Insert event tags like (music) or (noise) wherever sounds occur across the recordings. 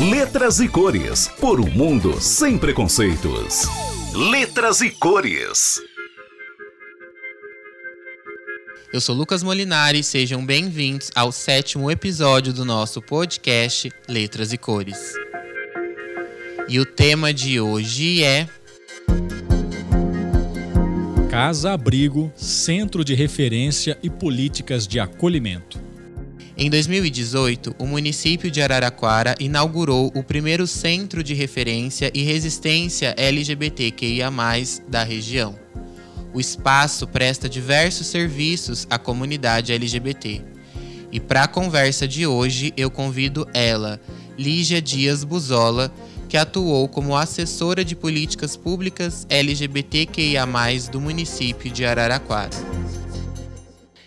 Letras e cores. Por um mundo sem preconceitos. Letras e cores. Eu sou Lucas Molinari, sejam bem-vindos ao sétimo episódio do nosso podcast Letras e Cores. E o tema de hoje é Casa Abrigo, Centro de Referência e Políticas de Acolhimento. Em 2018, o município de Araraquara inaugurou o primeiro centro de referência e resistência LGBTQIA, da região. O espaço presta diversos serviços à comunidade LGBT. E para a conversa de hoje, eu convido ela, Lígia Dias Buzola, que atuou como assessora de políticas públicas LGBTQIA, do município de Araraquara.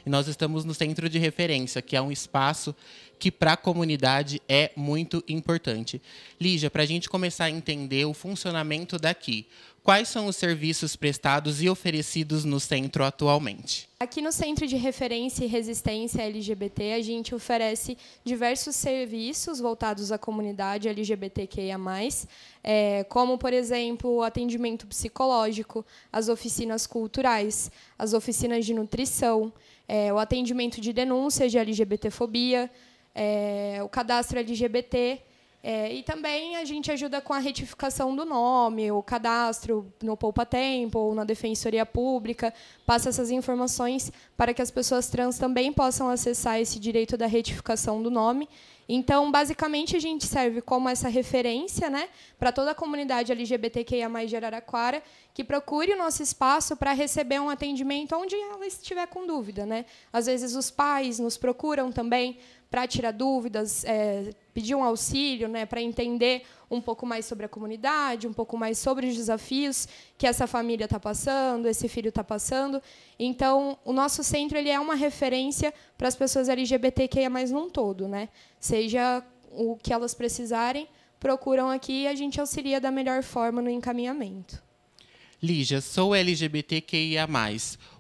E nós estamos no centro de referência, que é um espaço que para a comunidade é muito importante. Lígia, para a gente começar a entender o funcionamento daqui, Quais são os serviços prestados e oferecidos no centro atualmente? Aqui no Centro de Referência e Resistência LGBT, a gente oferece diversos serviços voltados à comunidade LGBTQIA+, é, como, por exemplo, o atendimento psicológico, as oficinas culturais, as oficinas de nutrição, é, o atendimento de denúncias de LGBTfobia, é, o cadastro LGBT, é, e também a gente ajuda com a retificação do nome, o cadastro no Poupa Tempo ou na Defensoria Pública, passa essas informações para que as pessoas trans também possam acessar esse direito da retificação do nome. Então, basicamente, a gente serve como essa referência né, para toda a comunidade LGBTQIA de Araraquara, que procure o nosso espaço para receber um atendimento onde ela estiver com dúvida. Né? Às vezes, os pais nos procuram também para tirar dúvidas, é, pedir um auxílio, né, para entender um pouco mais sobre a comunidade, um pouco mais sobre os desafios que essa família está passando, esse filho está passando. Então, o nosso centro ele é uma referência para as pessoas LGBTQIA+, num todo, né? Seja o que elas precisarem, procuram aqui e a gente auxilia da melhor forma no encaminhamento. Lígia, sou LGBTQIA.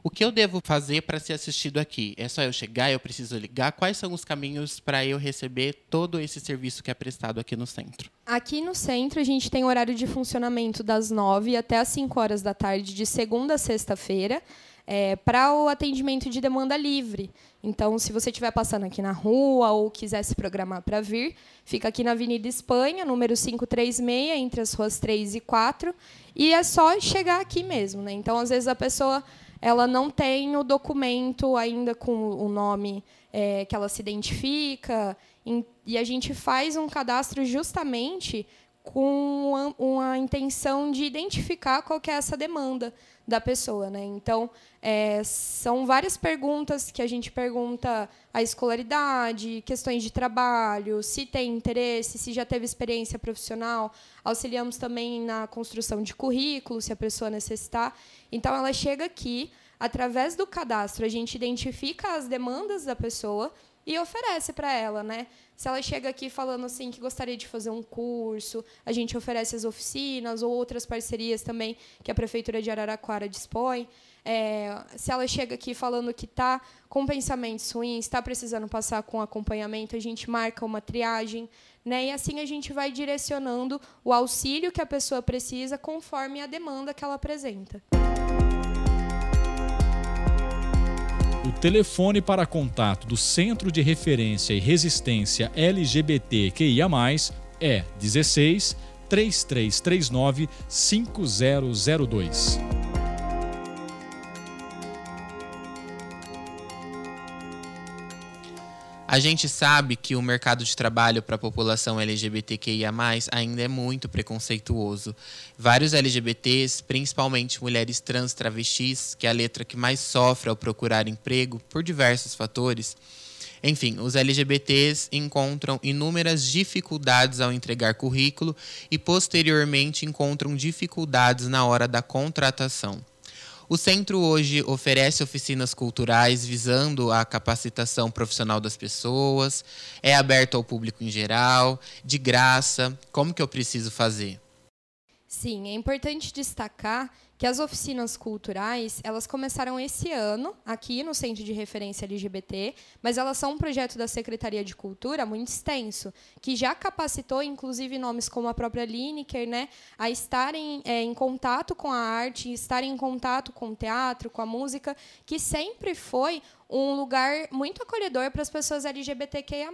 O que eu devo fazer para ser assistido aqui? É só eu chegar, eu preciso ligar? Quais são os caminhos para eu receber todo esse serviço que é prestado aqui no centro? Aqui no centro, a gente tem horário de funcionamento das 9 até as 5 horas da tarde, de segunda a sexta-feira é, para o atendimento de demanda livre. Então, se você estiver passando aqui na rua ou quiser se programar para vir, fica aqui na Avenida Espanha, número 536, entre as ruas 3 e 4, e é só chegar aqui mesmo. Né? Então, às vezes, a pessoa ela não tem o documento ainda com o nome é, que ela se identifica, e a gente faz um cadastro justamente com uma, uma intenção de identificar qual é essa demanda da pessoa. Né? Então, é, são várias perguntas que a gente pergunta a escolaridade, questões de trabalho, se tem interesse, se já teve experiência profissional. Auxiliamos também na construção de currículo, se a pessoa necessitar. Então, ela chega aqui, através do cadastro, a gente identifica as demandas da pessoa e oferece para ela, né? Se ela chega aqui falando assim que gostaria de fazer um curso, a gente oferece as oficinas ou outras parcerias também que a prefeitura de Araraquara dispõe. É, se ela chega aqui falando que está com pensamentos ruins, está precisando passar com acompanhamento, a gente marca uma triagem, né? E assim a gente vai direcionando o auxílio que a pessoa precisa conforme a demanda que ela apresenta. O telefone para contato do Centro de Referência e Resistência LGBTQIA+, é 16 3339 5002. A gente sabe que o mercado de trabalho para a população LGBTQIA, ainda é muito preconceituoso. Vários LGBTs, principalmente mulheres trans travestis, que é a letra que mais sofre ao procurar emprego por diversos fatores. Enfim, os LGBTs encontram inúmeras dificuldades ao entregar currículo e, posteriormente, encontram dificuldades na hora da contratação. O centro hoje oferece oficinas culturais visando a capacitação profissional das pessoas, é aberto ao público em geral, de graça. Como que eu preciso fazer? Sim, é importante destacar que as oficinas culturais elas começaram esse ano aqui no Centro de Referência LGBT, mas elas são um projeto da Secretaria de Cultura muito extenso, que já capacitou, inclusive, nomes como a própria Lineker, né, a estarem é, em contato com a arte, estarem em contato com o teatro, com a música, que sempre foi um lugar muito acolhedor para as pessoas LGBTQIA+.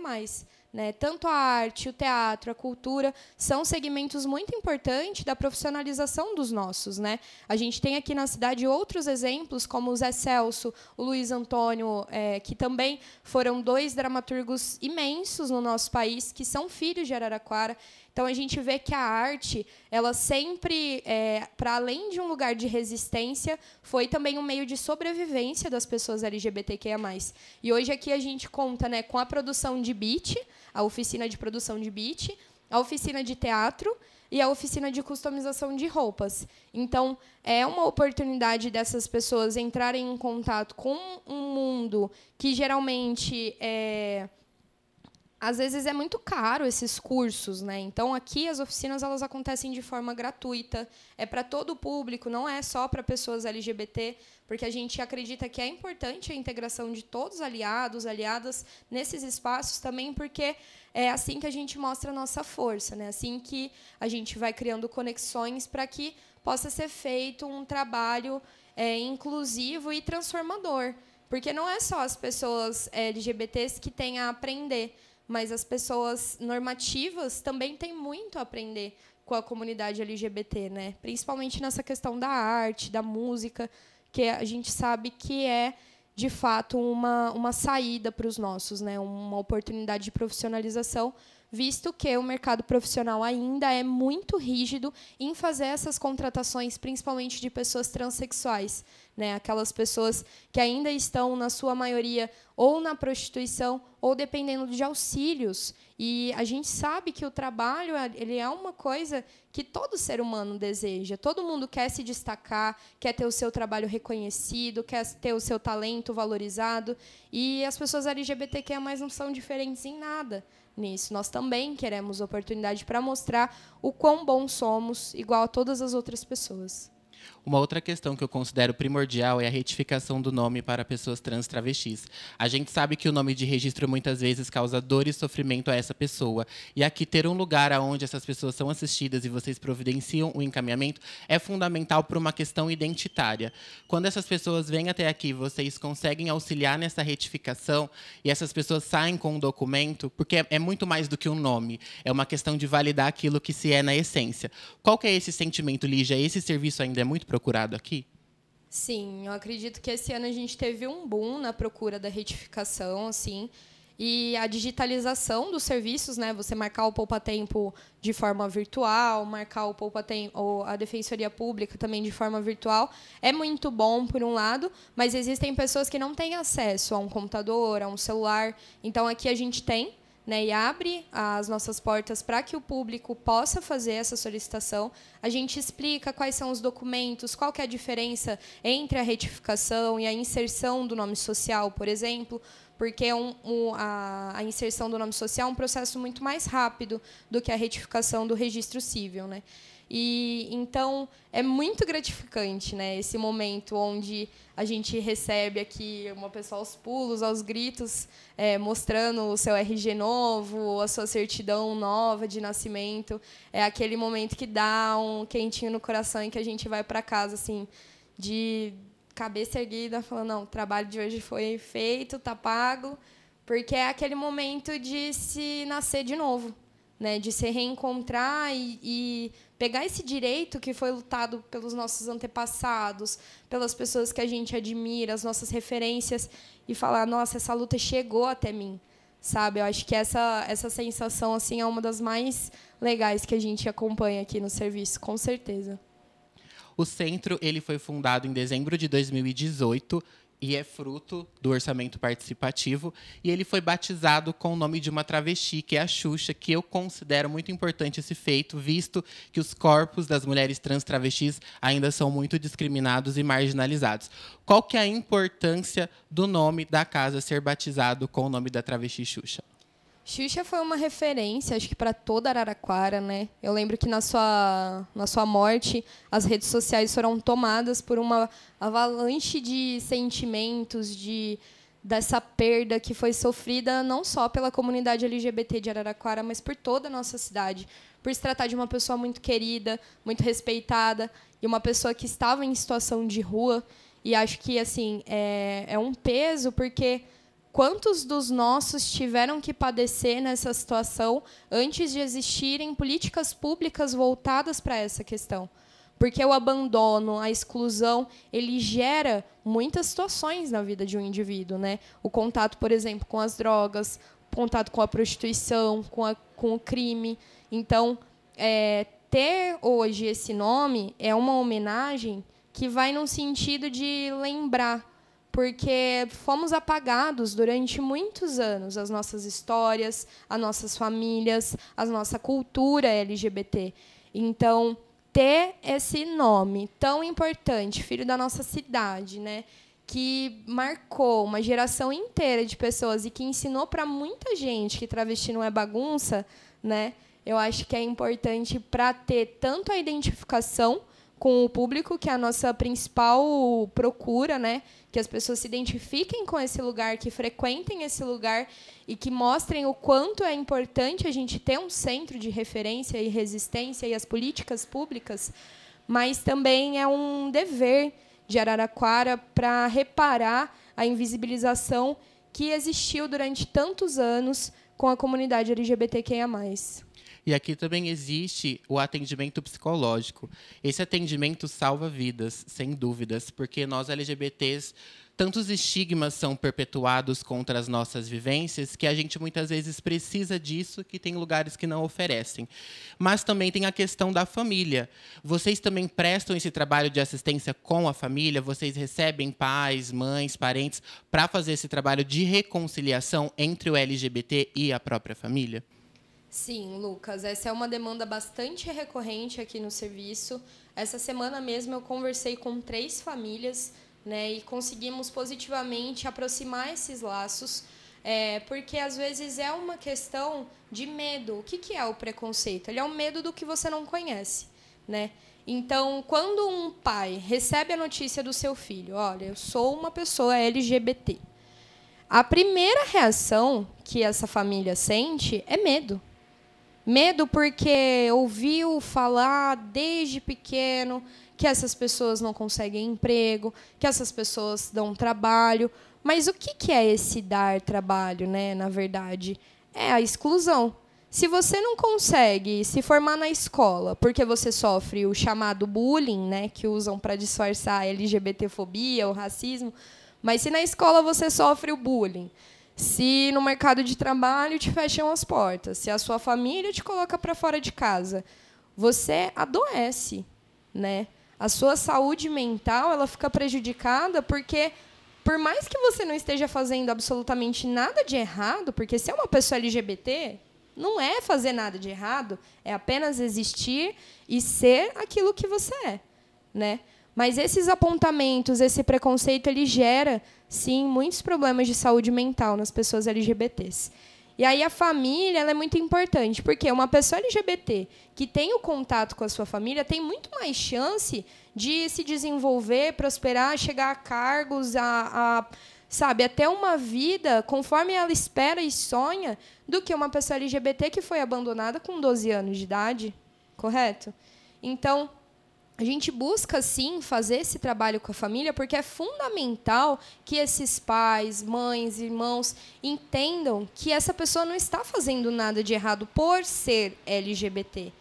Né? Tanto a arte, o teatro, a cultura são segmentos muito importantes da profissionalização dos nossos. Né? A gente tem aqui na cidade outros exemplos, como o Zé Celso, o Luiz Antônio, é, que também foram dois dramaturgos imensos no nosso país, que são filhos de Araraquara. Então a gente vê que a arte, ela sempre, é, para além de um lugar de resistência, foi também um meio de sobrevivência das pessoas LGBTQIA+. E hoje aqui a gente conta né, com a produção de beat, a oficina de produção de beat, a oficina de teatro e a oficina de customização de roupas. Então, é uma oportunidade dessas pessoas entrarem em contato com um mundo que geralmente é, às vezes é muito caro esses cursos, né? Então aqui as oficinas elas acontecem de forma gratuita, é para todo o público, não é só para pessoas LGBT, porque a gente acredita que é importante a integração de todos os aliados, aliadas nesses espaços também, porque é assim que a gente mostra a nossa força, né? Assim que a gente vai criando conexões para que possa ser feito um trabalho é, inclusivo e transformador, porque não é só as pessoas LGBTs que têm a aprender mas as pessoas normativas também têm muito a aprender com a comunidade LGBT, né? Principalmente nessa questão da arte, da música, que a gente sabe que é de fato uma, uma saída para os nossos, né? Uma oportunidade de profissionalização visto que o mercado profissional ainda é muito rígido em fazer essas contratações, principalmente de pessoas transexuais, né? Aquelas pessoas que ainda estão, na sua maioria, ou na prostituição ou dependendo de auxílios. E a gente sabe que o trabalho ele é uma coisa que todo ser humano deseja. Todo mundo quer se destacar, quer ter o seu trabalho reconhecido, quer ter o seu talento valorizado. E as pessoas LGBTQIA não são diferentes em nada nisso. Nós também queremos oportunidade para mostrar o quão bons somos, igual a todas as outras pessoas. Uma outra questão que eu considero primordial é a retificação do nome para pessoas trans travestis. A gente sabe que o nome de registro muitas vezes causa dor e sofrimento a essa pessoa. E aqui ter um lugar onde essas pessoas são assistidas e vocês providenciam o encaminhamento é fundamental para uma questão identitária. Quando essas pessoas vêm até aqui, vocês conseguem auxiliar nessa retificação e essas pessoas saem com um documento, porque é, é muito mais do que um nome. É uma questão de validar aquilo que se é na essência. Qual que é esse sentimento, Lígia? Esse serviço ainda é muito procurado aqui? Sim, eu acredito que esse ano a gente teve um boom na procura da retificação, assim, e a digitalização dos serviços, né? Você marcar o poupa-tempo de forma virtual, marcar o poupa-tempo ou a defensoria pública também de forma virtual, é muito bom por um lado, mas existem pessoas que não têm acesso a um computador, a um celular. Então aqui a gente tem né, e abre as nossas portas para que o público possa fazer essa solicitação. A gente explica quais são os documentos, qual que é a diferença entre a retificação e a inserção do nome social, por exemplo, porque um, um, a, a, inserção do nome social é um processo muito mais rápido do que a retificação do registro civil. Né? E então é muito gratificante, né, esse momento onde a gente recebe aqui uma pessoa aos pulos, aos gritos, é, mostrando o seu RG novo, a sua certidão nova de nascimento. É aquele momento que dá um quentinho no coração e que a gente vai para casa assim de cabeça erguida, falando não, o trabalho de hoje foi feito, tá pago, porque é aquele momento de se nascer de novo, né, de se reencontrar e, e pegar esse direito que foi lutado pelos nossos antepassados, pelas pessoas que a gente admira, as nossas referências, e falar: nossa, essa luta chegou até mim. Sabe? Eu acho que essa, essa sensação assim é uma das mais legais que a gente acompanha aqui no serviço, com certeza. O centro ele foi fundado em dezembro de 2018 e é fruto do orçamento participativo. E ele foi batizado com o nome de uma travesti, que é a Xuxa, que eu considero muito importante esse feito, visto que os corpos das mulheres trans travestis ainda são muito discriminados e marginalizados. Qual que é a importância do nome da casa ser batizado com o nome da travesti Xuxa? Xuxa foi uma referência, acho que para toda Araraquara, né? Eu lembro que na sua, na sua morte, as redes sociais foram tomadas por uma avalanche de sentimentos, de dessa perda que foi sofrida não só pela comunidade LGBT de Araraquara, mas por toda a nossa cidade, por se tratar de uma pessoa muito querida, muito respeitada e uma pessoa que estava em situação de rua. E acho que assim é, é um peso porque quantos dos nossos tiveram que padecer nessa situação antes de existirem políticas públicas voltadas para essa questão? Porque o abandono, a exclusão, ele gera muitas situações na vida de um indivíduo, né? O contato, por exemplo, com as drogas, o contato com a prostituição, com, a, com o crime. Então, é, ter hoje esse nome é uma homenagem que vai num sentido de lembrar porque fomos apagados durante muitos anos as nossas histórias, as nossas famílias, a nossa cultura LGBT. Então, ter esse nome tão importante, filho da nossa cidade, né, que marcou uma geração inteira de pessoas e que ensinou para muita gente que travesti não é bagunça, né? Eu acho que é importante para ter tanto a identificação com o público, que é a nossa principal procura, né? Que as pessoas se identifiquem com esse lugar, que frequentem esse lugar e que mostrem o quanto é importante a gente ter um centro de referência e resistência e as políticas públicas, mas também é um dever de Araraquara para reparar a invisibilização que existiu durante tantos anos com a comunidade LGBTQIA+. E aqui também existe o atendimento psicológico. Esse atendimento salva vidas, sem dúvidas, porque nós LGBTs tantos estigmas são perpetuados contra as nossas vivências que a gente muitas vezes precisa disso, que tem lugares que não oferecem. Mas também tem a questão da família. Vocês também prestam esse trabalho de assistência com a família? Vocês recebem pais, mães, parentes para fazer esse trabalho de reconciliação entre o LGBT e a própria família? Sim, Lucas, essa é uma demanda bastante recorrente aqui no serviço. Essa semana mesmo eu conversei com três famílias né, e conseguimos positivamente aproximar esses laços, é, porque às vezes é uma questão de medo. O que, que é o preconceito? Ele é o medo do que você não conhece. Né? Então, quando um pai recebe a notícia do seu filho, olha, eu sou uma pessoa LGBT, a primeira reação que essa família sente é medo. Medo porque ouviu falar desde pequeno que essas pessoas não conseguem emprego, que essas pessoas dão trabalho. Mas o que é esse dar trabalho, né? Na verdade, é a exclusão. Se você não consegue se formar na escola porque você sofre o chamado bullying, né, que usam para disfarçar a LGBTfobia, o racismo, mas se na escola você sofre o bullying, se no mercado de trabalho te fecham as portas, se a sua família te coloca para fora de casa, você adoece, né? A sua saúde mental, ela fica prejudicada porque por mais que você não esteja fazendo absolutamente nada de errado, porque se é uma pessoa LGBT, não é fazer nada de errado, é apenas existir e ser aquilo que você é, né? Mas esses apontamentos, esse preconceito, ele gera, sim, muitos problemas de saúde mental nas pessoas LGBTs. E aí a família é muito importante, porque uma pessoa LGBT que tem o contato com a sua família tem muito mais chance de se desenvolver, prosperar, chegar a cargos, a, a sabe, até uma vida conforme ela espera e sonha, do que uma pessoa LGBT que foi abandonada com 12 anos de idade, correto? Então, a gente busca sim fazer esse trabalho com a família porque é fundamental que esses pais, mães, irmãos entendam que essa pessoa não está fazendo nada de errado por ser LGBT.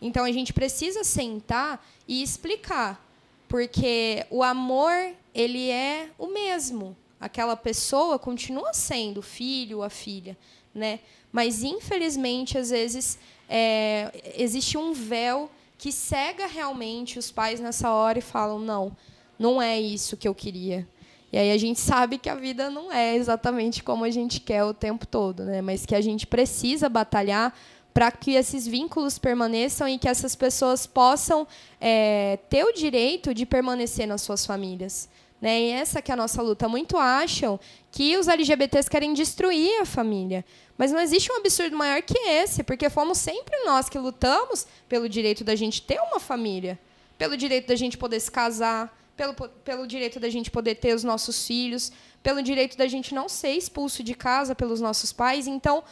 Então a gente precisa sentar e explicar, porque o amor ele é o mesmo. Aquela pessoa continua sendo o filho, a filha, né? Mas infelizmente às vezes é, existe um véu que cega realmente os pais nessa hora e falam: não, não é isso que eu queria. E aí a gente sabe que a vida não é exatamente como a gente quer o tempo todo, né? mas que a gente precisa batalhar para que esses vínculos permaneçam e que essas pessoas possam é, ter o direito de permanecer nas suas famílias. Né? E essa que é a nossa luta. Muito acham que os LGBTs querem destruir a família. Mas não existe um absurdo maior que esse, porque fomos sempre nós que lutamos pelo direito da gente ter uma família, pelo direito da gente poder se casar, pelo, pelo direito da gente poder ter os nossos filhos, pelo direito da gente não ser expulso de casa pelos nossos pais. Então,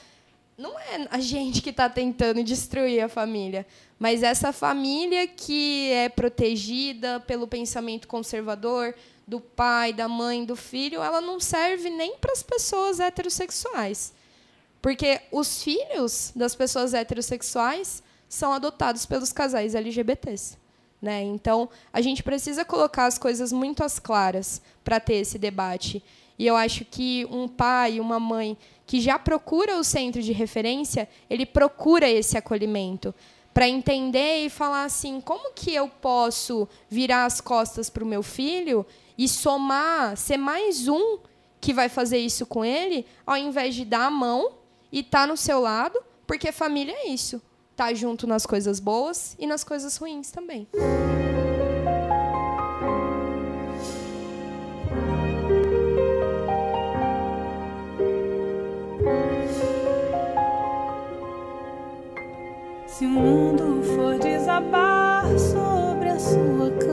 não é a gente que está tentando destruir a família, mas essa família que é protegida pelo pensamento conservador do pai, da mãe, do filho, ela não serve nem para as pessoas heterossexuais. Porque os filhos das pessoas heterossexuais são adotados pelos casais LGBTs. Né? Então, a gente precisa colocar as coisas muito às claras para ter esse debate. E eu acho que um pai, uma mãe que já procura o centro de referência, ele procura esse acolhimento para entender e falar assim, como que eu posso virar as costas para o meu filho e somar, ser mais um que vai fazer isso com ele, ao invés de dar a mão e estar tá no seu lado, porque família é isso, tá junto nas coisas boas e nas coisas ruins também. Se o mundo for desabar sobre a sua cama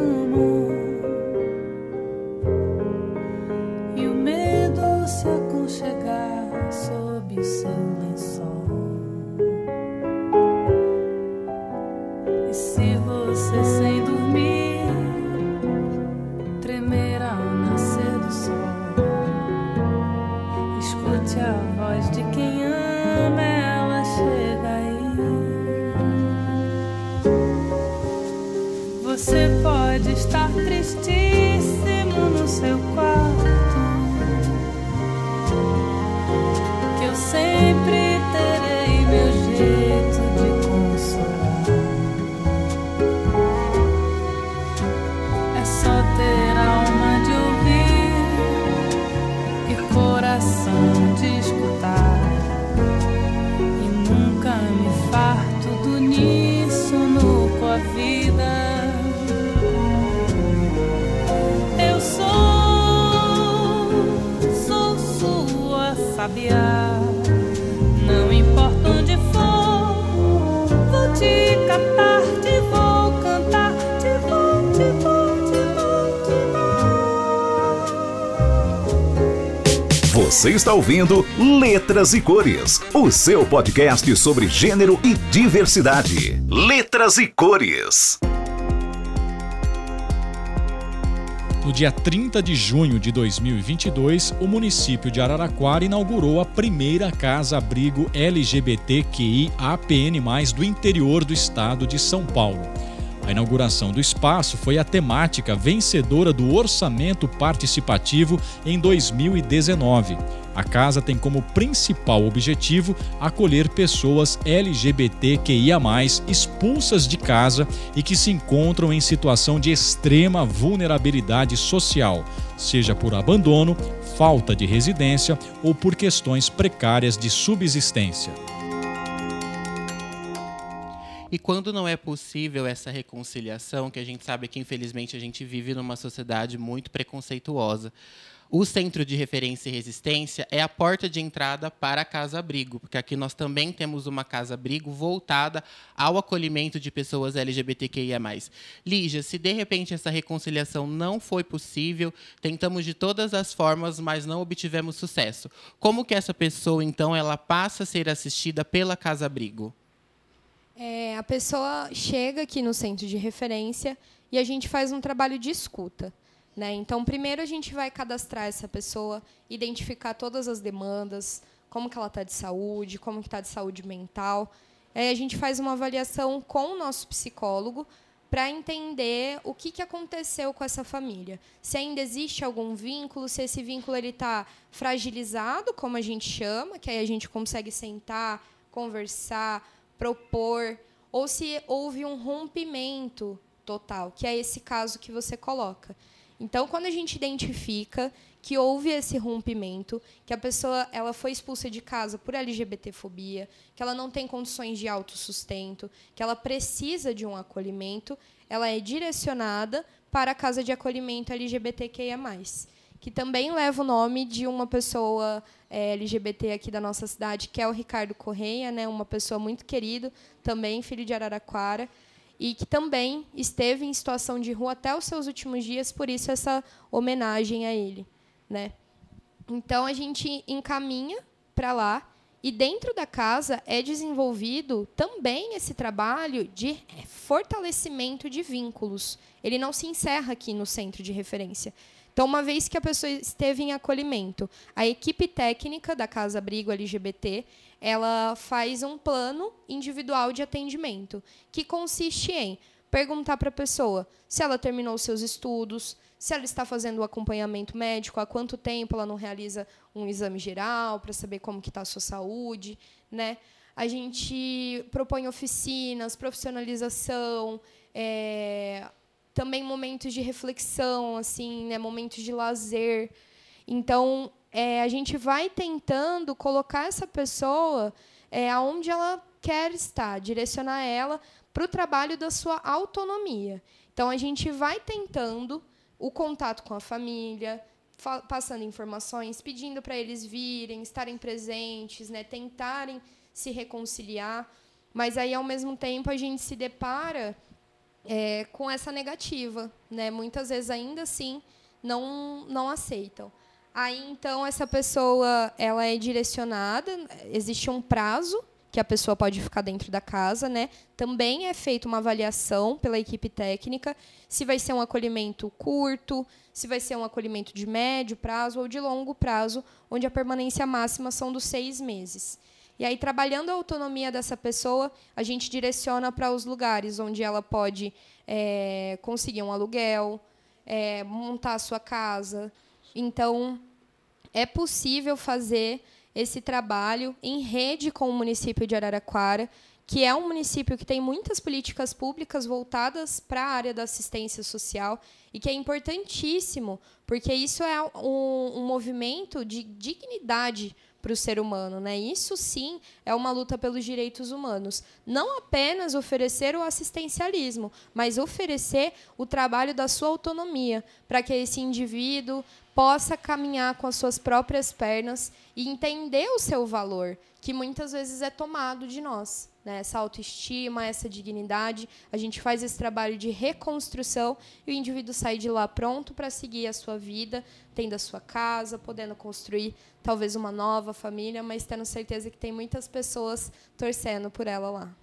Você está ouvindo Letras e Cores, o seu podcast sobre gênero e diversidade. Letras e Cores. No dia 30 de junho de 2022, o município de Araraquara inaugurou a primeira casa-abrigo LGBTQI-APN+, do interior do estado de São Paulo. A inauguração do espaço foi a temática vencedora do Orçamento Participativo em 2019. A casa tem como principal objetivo acolher pessoas LGBTQIA, expulsas de casa e que se encontram em situação de extrema vulnerabilidade social, seja por abandono, falta de residência ou por questões precárias de subsistência. E quando não é possível essa reconciliação, que a gente sabe que infelizmente a gente vive numa sociedade muito preconceituosa, o Centro de Referência e Resistência é a porta de entrada para a Casa Abrigo, porque aqui nós também temos uma Casa Abrigo voltada ao acolhimento de pessoas LGBTQIA+. Lígia, se de repente essa reconciliação não foi possível, tentamos de todas as formas, mas não obtivemos sucesso. Como que essa pessoa, então, ela passa a ser assistida pela Casa Abrigo? É, a pessoa chega aqui no centro de referência e a gente faz um trabalho de escuta. Né? Então, primeiro a gente vai cadastrar essa pessoa, identificar todas as demandas, como que ela está de saúde, como que está de saúde mental. Aí a gente faz uma avaliação com o nosso psicólogo para entender o que, que aconteceu com essa família. Se ainda existe algum vínculo, se esse vínculo está fragilizado, como a gente chama, que aí a gente consegue sentar, conversar, propor, ou se houve um rompimento total, que é esse caso que você coloca. Então, quando a gente identifica que houve esse rompimento, que a pessoa ela foi expulsa de casa por LGBTfobia, que ela não tem condições de autossustento, que ela precisa de um acolhimento, ela é direcionada para a Casa de Acolhimento LGBTQIA+, que também leva o nome de uma pessoa é, LGBT aqui da nossa cidade, que é o Ricardo Correia, né, uma pessoa muito querido, também filho de Araraquara, e que também esteve em situação de rua até os seus últimos dias, por isso essa homenagem a ele. Né? Então, a gente encaminha para lá e dentro da casa é desenvolvido também esse trabalho de fortalecimento de vínculos. Ele não se encerra aqui no centro de referência. Então, uma vez que a pessoa esteve em acolhimento, a equipe técnica da Casa Abrigo LGBT, ela faz um plano individual de atendimento, que consiste em perguntar para a pessoa se ela terminou seus estudos, se ela está fazendo o acompanhamento médico, há quanto tempo ela não realiza um exame geral para saber como que está a sua saúde, né? A gente propõe oficinas, profissionalização, é, também momentos de reflexão, assim, né? Momentos de lazer. Então, é, a gente vai tentando colocar essa pessoa é, aonde ela quer estar, direcionar ela para o trabalho da sua autonomia. Então, a gente vai tentando o contato com a família, passando informações, pedindo para eles virem, estarem presentes, né, tentarem se reconciliar. Mas aí, ao mesmo tempo, a gente se depara é, com essa negativa. Né? Muitas vezes, ainda assim, não, não aceitam. Aí, então, essa pessoa ela é direcionada, existe um prazo que a pessoa pode ficar dentro da casa, né? Também é feita uma avaliação pela equipe técnica se vai ser um acolhimento curto, se vai ser um acolhimento de médio prazo ou de longo prazo, onde a permanência máxima são dos seis meses. E aí, trabalhando a autonomia dessa pessoa, a gente direciona para os lugares onde ela pode é, conseguir um aluguel, é, montar a sua casa. Então, é possível fazer esse trabalho em rede com o município de Araraquara, que é um município que tem muitas políticas públicas voltadas para a área da assistência social e que é importantíssimo, porque isso é um, um movimento de dignidade para o ser humano. Né? Isso sim é uma luta pelos direitos humanos. Não apenas oferecer o assistencialismo, mas oferecer o trabalho da sua autonomia, para que esse indivíduo possa caminhar com as suas próprias pernas e entender o seu valor, que muitas vezes é tomado de nós. Né? Essa autoestima, essa dignidade. A gente faz esse trabalho de reconstrução e o indivíduo sai de lá pronto para seguir a sua vida, tendo a sua casa, podendo construir talvez uma nova família, mas tendo certeza que tem muitas pessoas torcendo por ela lá.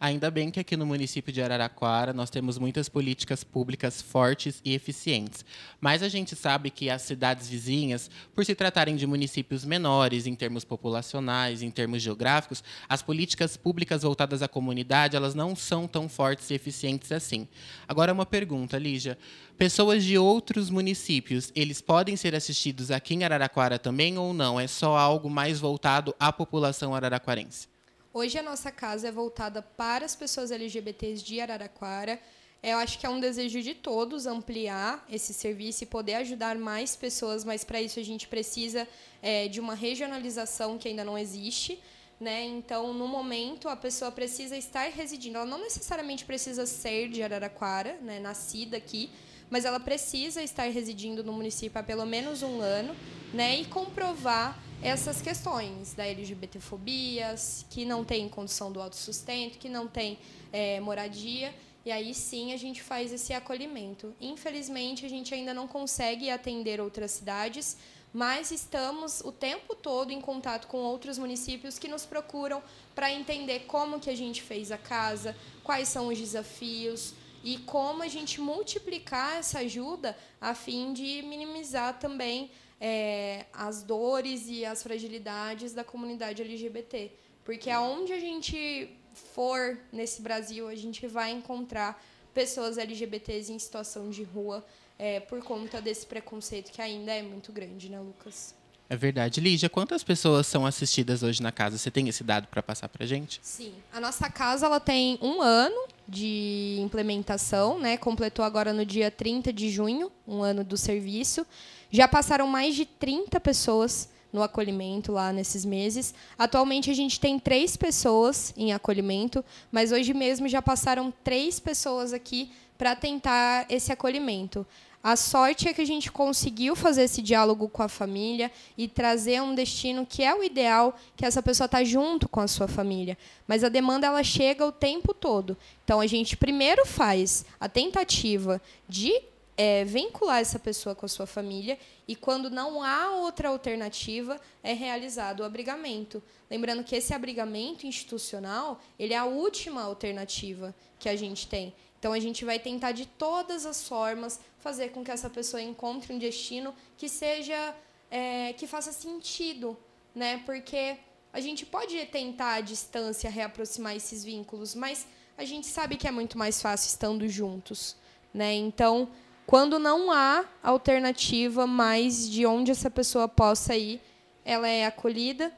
Ainda bem que aqui no município de Araraquara nós temos muitas políticas públicas fortes e eficientes. Mas a gente sabe que as cidades vizinhas, por se tratarem de municípios menores em termos populacionais, em termos geográficos, as políticas públicas voltadas à comunidade, elas não são tão fortes e eficientes assim. Agora uma pergunta, Lígia. Pessoas de outros municípios, eles podem ser assistidos aqui em Araraquara também ou não? É só algo mais voltado à população araraquarense? Hoje a nossa casa é voltada para as pessoas LGBTs de Araraquara. Eu acho que é um desejo de todos ampliar esse serviço e poder ajudar mais pessoas, mas para isso a gente precisa é, de uma regionalização que ainda não existe. Né? Então, no momento, a pessoa precisa estar residindo. Ela não necessariamente precisa ser de Araraquara, né? nascida aqui, mas ela precisa estar residindo no município há pelo menos um ano né? e comprovar essas questões da LGBTfobia, que não tem condição do autossustento, que não tem é, moradia. E aí sim a gente faz esse acolhimento. Infelizmente, a gente ainda não consegue atender outras cidades, mas estamos o tempo todo em contato com outros municípios que nos procuram para entender como que a gente fez a casa, quais são os desafios e como a gente multiplicar essa ajuda a fim de minimizar também é, as dores e as fragilidades da comunidade LGBT. Porque aonde a gente for nesse Brasil, a gente vai encontrar pessoas LGBTs em situação de rua é, por conta desse preconceito que ainda é muito grande, né, Lucas? É verdade. Lígia, quantas pessoas são assistidas hoje na casa? Você tem esse dado para passar para gente? Sim. A nossa casa ela tem um ano de implementação, né? Completou agora no dia 30 de junho, um ano do serviço. Já passaram mais de 30 pessoas no acolhimento lá nesses meses. Atualmente a gente tem três pessoas em acolhimento, mas hoje mesmo já passaram três pessoas aqui para tentar esse acolhimento. A sorte é que a gente conseguiu fazer esse diálogo com a família e trazer um destino que é o ideal, que essa pessoa está junto com a sua família. Mas a demanda ela chega o tempo todo. Então a gente primeiro faz a tentativa de é, vincular essa pessoa com a sua família e quando não há outra alternativa é realizado o abrigamento. Lembrando que esse abrigamento institucional ele é a última alternativa que a gente tem. Então a gente vai tentar de todas as formas fazer com que essa pessoa encontre um destino que seja é, que faça sentido, né? Porque a gente pode tentar à distância reaproximar esses vínculos, mas a gente sabe que é muito mais fácil estando juntos, né? Então, quando não há alternativa mais de onde essa pessoa possa ir, ela é acolhida.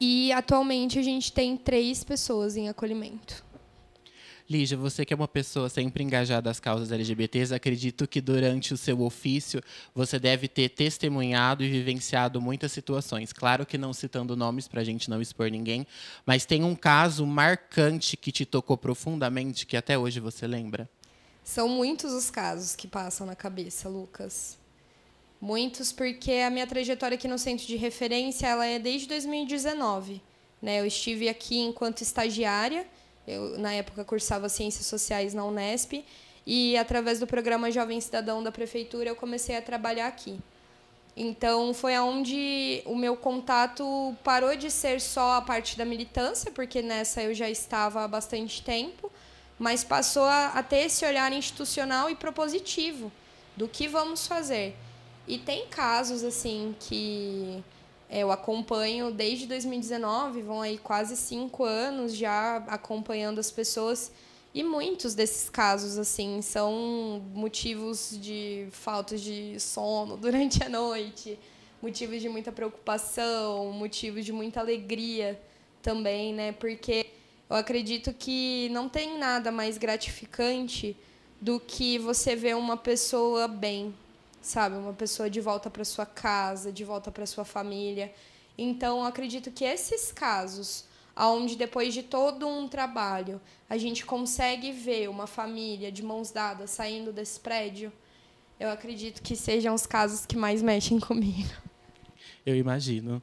E atualmente a gente tem três pessoas em acolhimento. Lígia, você que é uma pessoa sempre engajada às causas LGBTs, acredito que durante o seu ofício você deve ter testemunhado e vivenciado muitas situações. Claro que não citando nomes para a gente não expor ninguém, mas tem um caso marcante que te tocou profundamente que até hoje você lembra? São muitos os casos que passam na cabeça, Lucas. Muitos, porque a minha trajetória aqui no centro de referência ela é desde 2019. Né? Eu estive aqui enquanto estagiária eu, na época, cursava Ciências Sociais na Unesp e, através do programa Jovem Cidadão da Prefeitura, eu comecei a trabalhar aqui. Então, foi onde o meu contato parou de ser só a parte da militância, porque nessa eu já estava há bastante tempo, mas passou a, a ter esse olhar institucional e propositivo do que vamos fazer. E tem casos assim que eu acompanho desde 2019, vão aí quase cinco anos já acompanhando as pessoas. E muitos desses casos, assim, são motivos de falta de sono (laughs) durante a noite, motivos de muita preocupação, motivos de muita alegria também, né? Porque eu acredito que não tem nada mais gratificante do que você ver uma pessoa bem, sabe? Uma pessoa de volta para sua casa, de volta para sua família. Então, acredito que esses casos, onde depois de todo um trabalho a gente consegue ver uma família de mãos dadas saindo desse prédio, eu acredito que sejam os casos que mais mexem comigo. Eu imagino.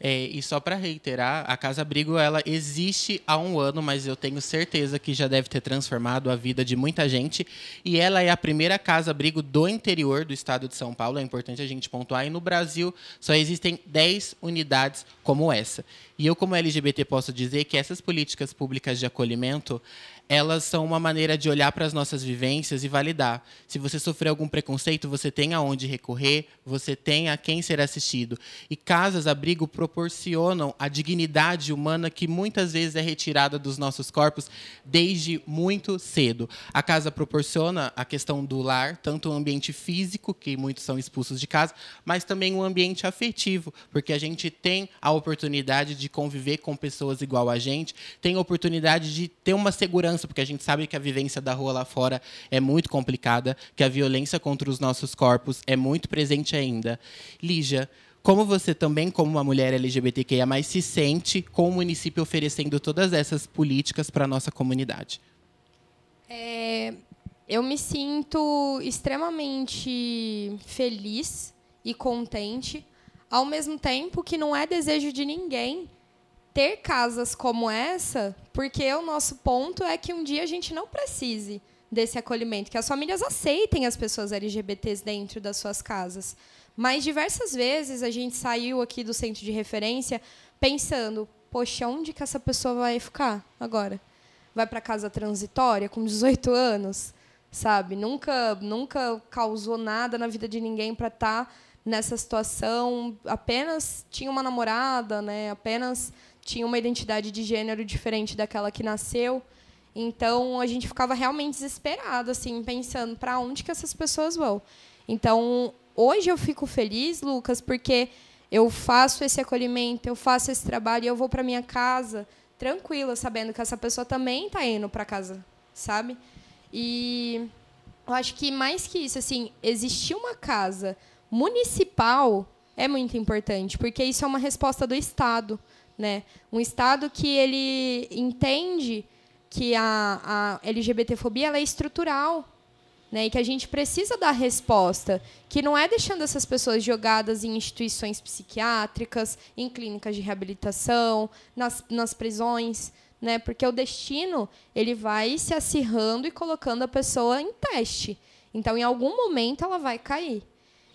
É, e só para reiterar, a Casa Abrigo ela existe há um ano, mas eu tenho certeza que já deve ter transformado a vida de muita gente. E ela é a primeira Casa Abrigo do interior do estado de São Paulo, é importante a gente pontuar. E no Brasil só existem 10 unidades como essa. E eu, como LGBT, posso dizer que essas políticas públicas de acolhimento elas são uma maneira de olhar para as nossas vivências e validar. Se você sofreu algum preconceito, você tem aonde recorrer, você tem a quem ser assistido. E casas abrigo proporcionam a dignidade humana que muitas vezes é retirada dos nossos corpos desde muito cedo. A casa proporciona a questão do lar, tanto o ambiente físico, que muitos são expulsos de casa, mas também o ambiente afetivo, porque a gente tem a oportunidade de conviver com pessoas igual a gente, tem a oportunidade de ter uma segurança segurança, porque a gente sabe que a vivência da rua lá fora é muito complicada, que a violência contra os nossos corpos é muito presente ainda. Lígia, como você também, como uma mulher LGBTQIA+, se sente com o município oferecendo todas essas políticas para a nossa comunidade? É, eu me sinto extremamente feliz e contente, ao mesmo tempo que não é desejo de ninguém ter casas como essa, porque o nosso ponto é que um dia a gente não precise desse acolhimento, que as famílias aceitem as pessoas LGBTs dentro das suas casas. Mas diversas vezes a gente saiu aqui do centro de referência pensando, poxa, onde que essa pessoa vai ficar agora? Vai para casa transitória com 18 anos, sabe? Nunca, nunca causou nada na vida de ninguém para estar tá nessa situação. Apenas tinha uma namorada, né? Apenas tinha uma identidade de gênero diferente daquela que nasceu. Então a gente ficava realmente desesperado, assim, pensando para onde que essas pessoas vão. Então hoje eu fico feliz, Lucas, porque eu faço esse acolhimento, eu faço esse trabalho e eu vou para minha casa tranquila, sabendo que essa pessoa também está indo para casa, sabe? E eu acho que mais que isso, assim, existir uma casa municipal é muito importante, porque isso é uma resposta do Estado. Né? Um Estado que ele entende que a, a LGBTfobia ela é estrutural, né? E que a gente precisa dar resposta, que não é deixando essas pessoas jogadas em instituições psiquiátricas, em clínicas de reabilitação, nas, nas prisões, né? Porque o destino ele vai se acirrando e colocando a pessoa em teste. Então, em algum momento, ela vai cair.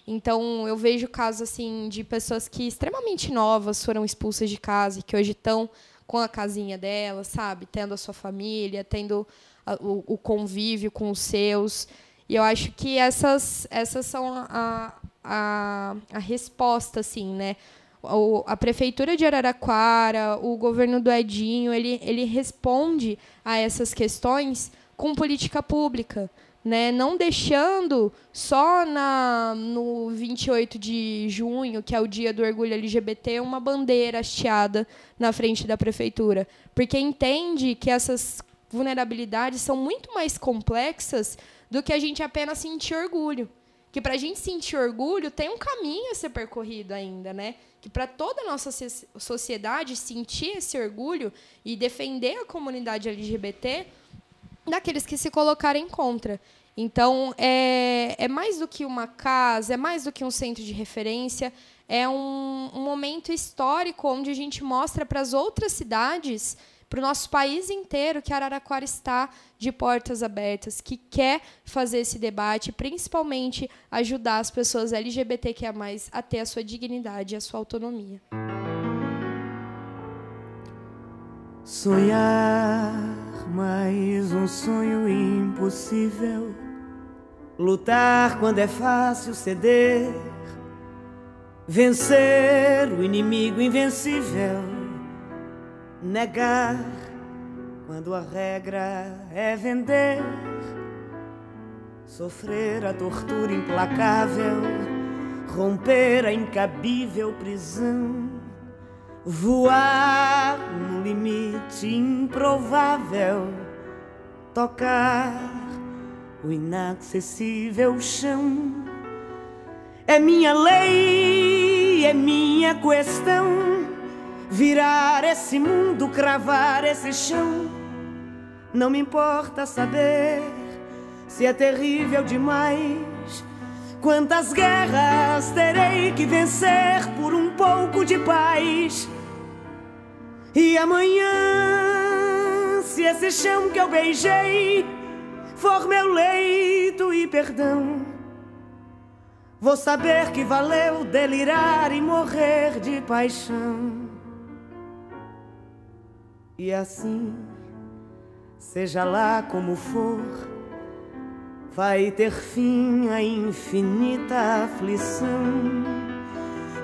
Então, eu vejo casos assim de pessoas que extremamente novas foram expulsas de casa e que hoje estão com a casinha delas, sabe? Tendo a sua família, tendo a, o, o, convívio com os seus. E eu acho que essas, essas são a, a, a resposta, assim, né? O, a prefeitura de Araraquara, o governo do Edinho, ele, ele responde a essas questões com política pública né? Não deixando só na no 28 de junho, que é o dia do orgulho LGBT, uma bandeira hasteada na frente da prefeitura, porque entende que essas vulnerabilidades são muito mais complexas do que a gente apenas sentir orgulho. Que para a gente sentir orgulho tem um caminho a ser percorrido ainda, né? Que para toda a nossa sociedade sentir esse orgulho e defender a comunidade LGBT daqueles que se colocarem contra. Então, é, é mais do que uma casa, é mais do que um centro de referência, é um, um momento histórico onde a gente mostra para as outras cidades, para o nosso país inteiro, que Araraquara está de portas abertas, que quer fazer esse debate, principalmente ajudar as pessoas LGBTQIA+, a ter a sua dignidade e a sua autonomia. Sonhar mais um sonho impossível. Lutar quando é fácil ceder, vencer o inimigo invencível, negar quando a regra é vender, sofrer a tortura implacável, romper a incabível prisão voar no limite improvável, tocar o inacessível chão. É minha lei, é minha questão. Virar esse mundo, cravar esse chão. Não me importa saber se é terrível demais Quantas guerras terei que vencer por um pouco de paz? E amanhã, se esse chão que eu beijei for meu leito e perdão, vou saber que valeu delirar e morrer de paixão. E assim, seja lá como for vai ter fim a infinita aflição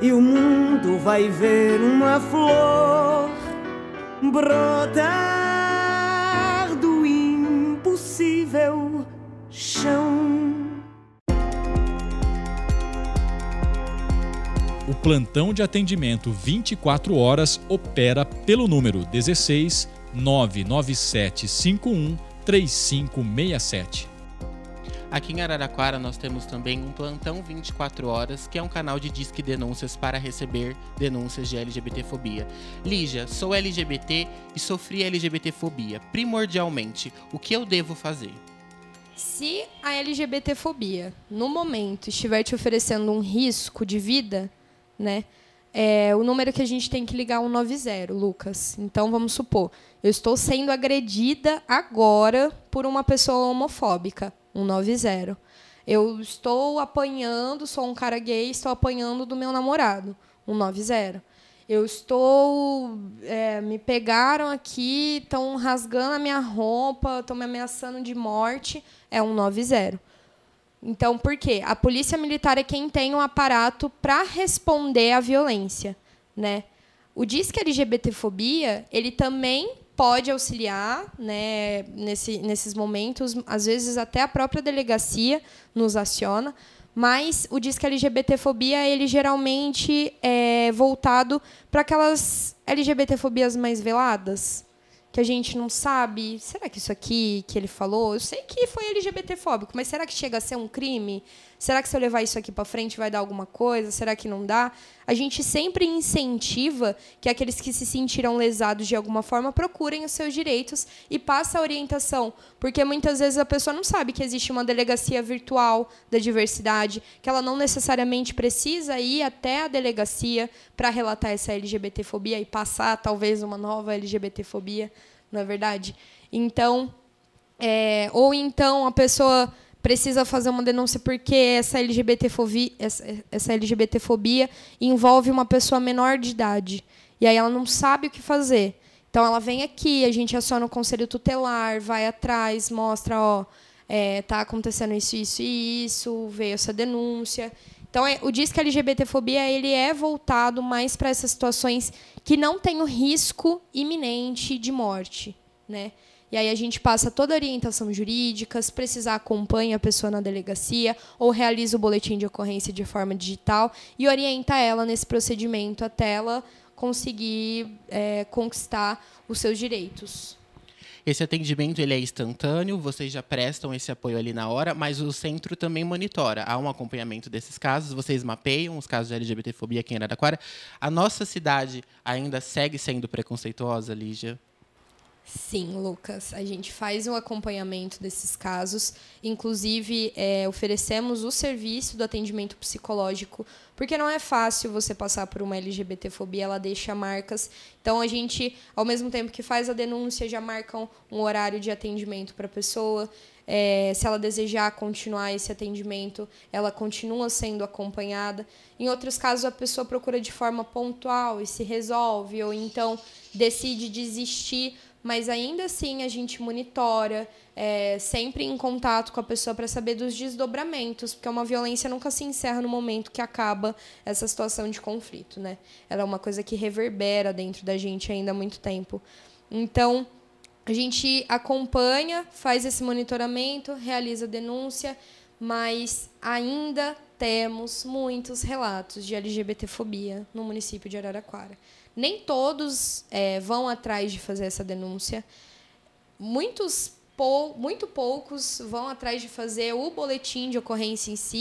e o mundo vai ver uma flor brotar do impossível chão. O plantão de atendimento 24 horas opera pelo número 16 99751 3567. Aqui em Araraquara nós temos também um plantão 24 horas, que é um canal de disque denúncias para receber denúncias de LGBTfobia. Lígia, sou LGBT e sofri LGBTfobia. Primordialmente, o que eu devo fazer? Se a LGBTfobia, no momento, estiver te oferecendo um risco de vida, né? É o número que a gente tem que ligar 190, Lucas. Então vamos supor, eu estou sendo agredida agora por uma pessoa homofóbica. 190. Eu estou apanhando, sou um cara gay, estou apanhando do meu namorado. 190. Eu estou. É, me pegaram aqui, estão rasgando a minha roupa, estão me ameaçando de morte. É 190. Então, por quê? A polícia militar é quem tem um aparato para responder à violência. Né? O Disque LGBTfobia, ele também pode auxiliar né, nesse, nesses momentos. Às vezes até a própria delegacia nos aciona. Mas o Disque LGBTfobia, ele geralmente é voltado para aquelas LGBTfobias mais veladas, que a gente não sabe, será que isso aqui que ele falou, eu sei que foi LGBTfóbico, mas será que chega a ser um crime? Será que se eu levar isso aqui para frente vai dar alguma coisa? Será que não dá? A gente sempre incentiva que aqueles que se sentiram lesados de alguma forma procurem os seus direitos e passa a orientação, porque muitas vezes a pessoa não sabe que existe uma delegacia virtual da diversidade, que ela não necessariamente precisa ir até a delegacia para relatar essa LGBTfobia e passar talvez uma nova LGBTfobia, não é verdade? Então, é, ou então a pessoa precisa fazer uma denúncia porque essa LGBTfobia, essa, essa LGBTfobia envolve uma pessoa menor de idade. E aí ela não sabe o que fazer. Então ela vem aqui, a gente aciona o conselho tutelar, vai atrás, mostra, ó, é, tá acontecendo isso, isso e isso, veio essa denúncia. Então é, o Disque LGBTfobia ele é voltado mais para essas situações que não tem o risco iminente de morte, né? E aí a gente passa toda a orientação jurídica, se precisar acompanha a pessoa na delegacia ou realiza o boletim de ocorrência de forma digital e orienta ela nesse procedimento até ela conseguir é, conquistar os seus direitos. Esse atendimento ele é instantâneo, vocês já prestam esse apoio ali na hora, mas o centro também monitora. Há um acompanhamento desses casos, vocês mapeiam os casos de LGBTfobia aqui em Araraquara. A nossa cidade ainda segue sendo preconceituosa, Lígia? Sim, Lucas. A gente faz um acompanhamento desses casos. Inclusive, é, oferecemos o serviço do atendimento psicológico, porque não é fácil você passar por uma LGBTfobia, ela deixa marcas. Então, a gente, ao mesmo tempo que faz a denúncia, já marcam um horário de atendimento para a pessoa. É, se ela desejar continuar esse atendimento, ela continua sendo acompanhada. Em outros casos, a pessoa procura de forma pontual e se resolve, ou então decide desistir mas ainda assim a gente monitora, é, sempre em contato com a pessoa para saber dos desdobramentos, porque uma violência nunca se encerra no momento que acaba essa situação de conflito, né? Ela é uma coisa que reverbera dentro da gente ainda há muito tempo. Então, a gente acompanha, faz esse monitoramento, realiza denúncia, mas ainda temos muitos relatos de LGBTfobia no município de Araraquara. Nem todos é, vão atrás de fazer essa denúncia. Muitos pou, muito poucos vão atrás de fazer o boletim de ocorrência em si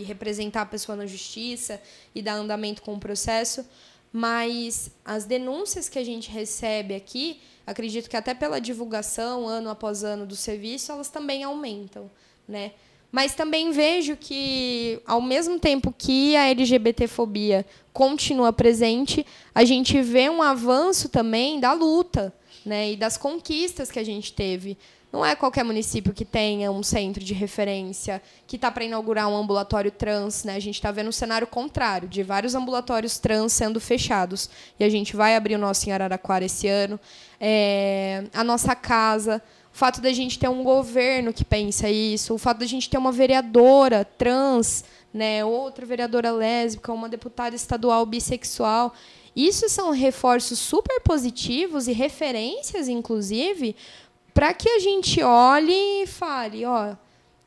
e representar a pessoa na justiça e dar andamento com o processo. Mas as denúncias que a gente recebe aqui, acredito que até pela divulgação, ano após ano do serviço, elas também aumentam. Né? Mas também vejo que, ao mesmo tempo que a LGBTfobia continua presente, a gente vê um avanço também da luta né, e das conquistas que a gente teve. Não é qualquer município que tenha um centro de referência, que está para inaugurar um ambulatório trans. Né? A gente está vendo um cenário contrário, de vários ambulatórios trans sendo fechados. E a gente vai abrir o nosso em Araraquara esse ano. É, a nossa casa o fato da gente ter um governo que pensa isso, o fato da gente ter uma vereadora trans, né, outra vereadora lésbica, uma deputada estadual bissexual. Isso são reforços super positivos e referências, inclusive, para que a gente olhe e fale, ó,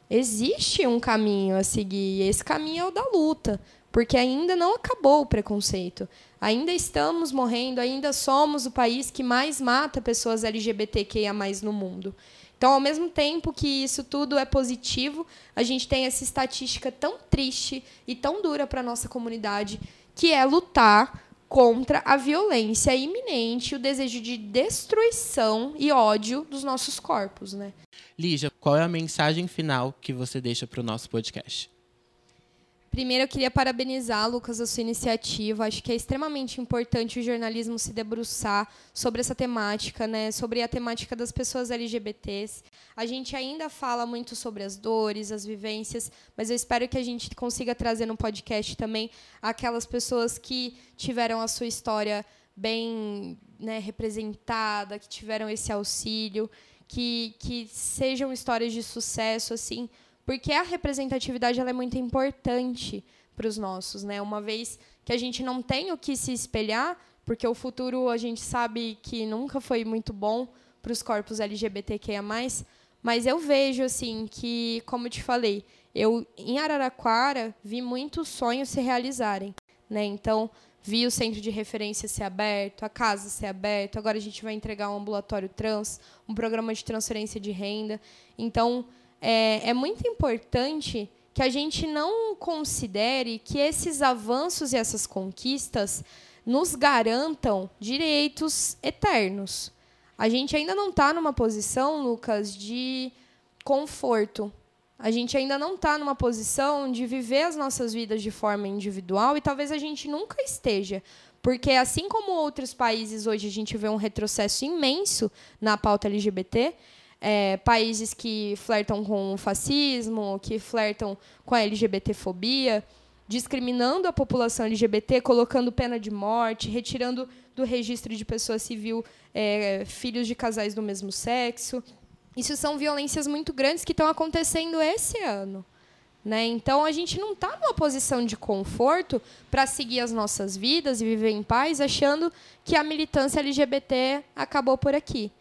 existe um caminho a seguir, esse caminho é o da luta, porque ainda não acabou o preconceito. Ainda estamos morrendo, ainda somos o país que mais mata pessoas LGBTQIA+ no mundo. Então, ao mesmo tempo que isso tudo é positivo, a gente tem essa estatística tão triste e tão dura para a nossa comunidade, que é lutar contra a violência iminente, o desejo de destruição e ódio dos nossos corpos, né? Lígia, qual é a mensagem final que você deixa para o nosso podcast? Primeiro, eu queria parabenizar, Lucas, a sua iniciativa. Acho que é extremamente importante o jornalismo se debruçar sobre essa temática, né? sobre a temática das pessoas LGBTs. A gente ainda fala muito sobre as dores, as vivências, mas eu espero que a gente consiga trazer no podcast também aquelas pessoas que tiveram a sua história bem né, representada, que tiveram esse auxílio, que, que sejam histórias de sucesso, assim, porque a representatividade ela é muito importante para os nossos, né? Uma vez que a gente não tem o que se espelhar, porque o futuro a gente sabe que nunca foi muito bom para os corpos LGBTQIA+, mas eu vejo assim que, como eu te falei, eu em Araraquara vi muitos sonhos se realizarem, né? Então, vi o centro de referência ser aberto, a casa ser aberto, agora a gente vai entregar um ambulatório trans, um programa de transferência de renda. Então, é, é muito importante que a gente não considere que esses avanços e essas conquistas nos garantam direitos eternos. A gente ainda não está numa posição, Lucas, de conforto. A gente ainda não está numa posição de viver as nossas vidas de forma individual e talvez a gente nunca esteja. Porque, assim como outros países, hoje a gente vê um retrocesso imenso na pauta LGBT, é, países que flertam com o fascismo, que flertam com a LGBTfobia, discriminando a população LGBT, colocando pena de morte, retirando do registro de pessoa civil é, filhos de casais do mesmo sexo. Isso são violências muito grandes que estão acontecendo esse ano. Né? Então a gente não está numa posição de conforto para seguir as nossas vidas e viver em paz, achando que a militância LGBT acabou por aqui.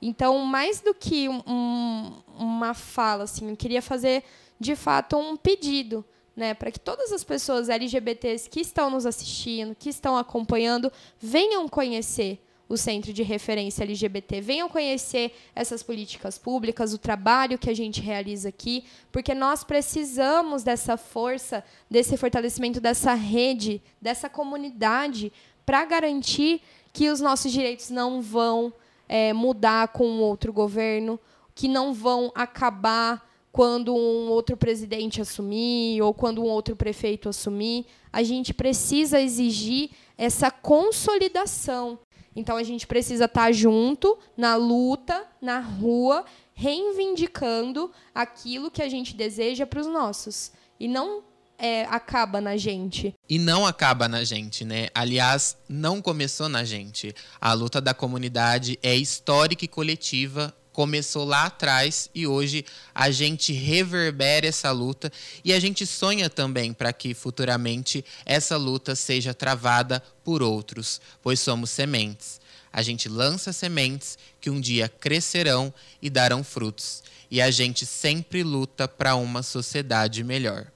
Então, mais do que um, uma fala, assim, eu queria fazer de fato um pedido né, para que todas as pessoas LGBTs que estão nos assistindo, que estão acompanhando, venham conhecer o Centro de Referência LGBT. Venham conhecer essas políticas públicas, o trabalho que a gente realiza aqui, porque nós precisamos dessa força, desse fortalecimento dessa rede, dessa comunidade, para garantir que os nossos direitos não vão é, mudar com um outro governo, que não vão acabar quando um outro presidente assumir ou quando um outro prefeito assumir. A gente precisa exigir essa consolidação então a gente precisa estar junto na luta, na rua, reivindicando aquilo que a gente deseja para os nossos. E não é, acaba na gente. E não acaba na gente, né? Aliás, não começou na gente. A luta da comunidade é histórica e coletiva começou lá atrás e hoje a gente reverbera essa luta e a gente sonha também para que futuramente essa luta seja travada por outros, pois somos sementes. A gente lança sementes que um dia crescerão e darão frutos, e a gente sempre luta para uma sociedade melhor.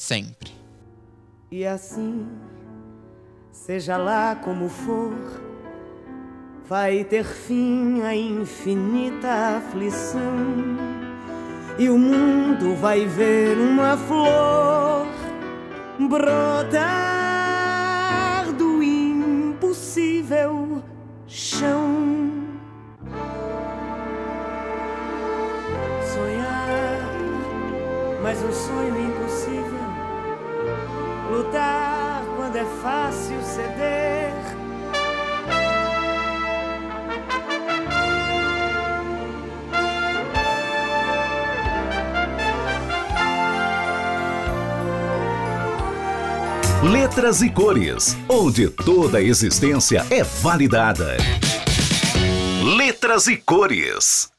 Sempre. E assim, seja lá como for, vai ter fim a infinita aflição e o mundo vai ver uma flor brotar do impossível chão. Sonhar, mas um sonho impossível. Lutar quando é fácil ceder Letras e cores, onde toda existência é validada. Letras e cores.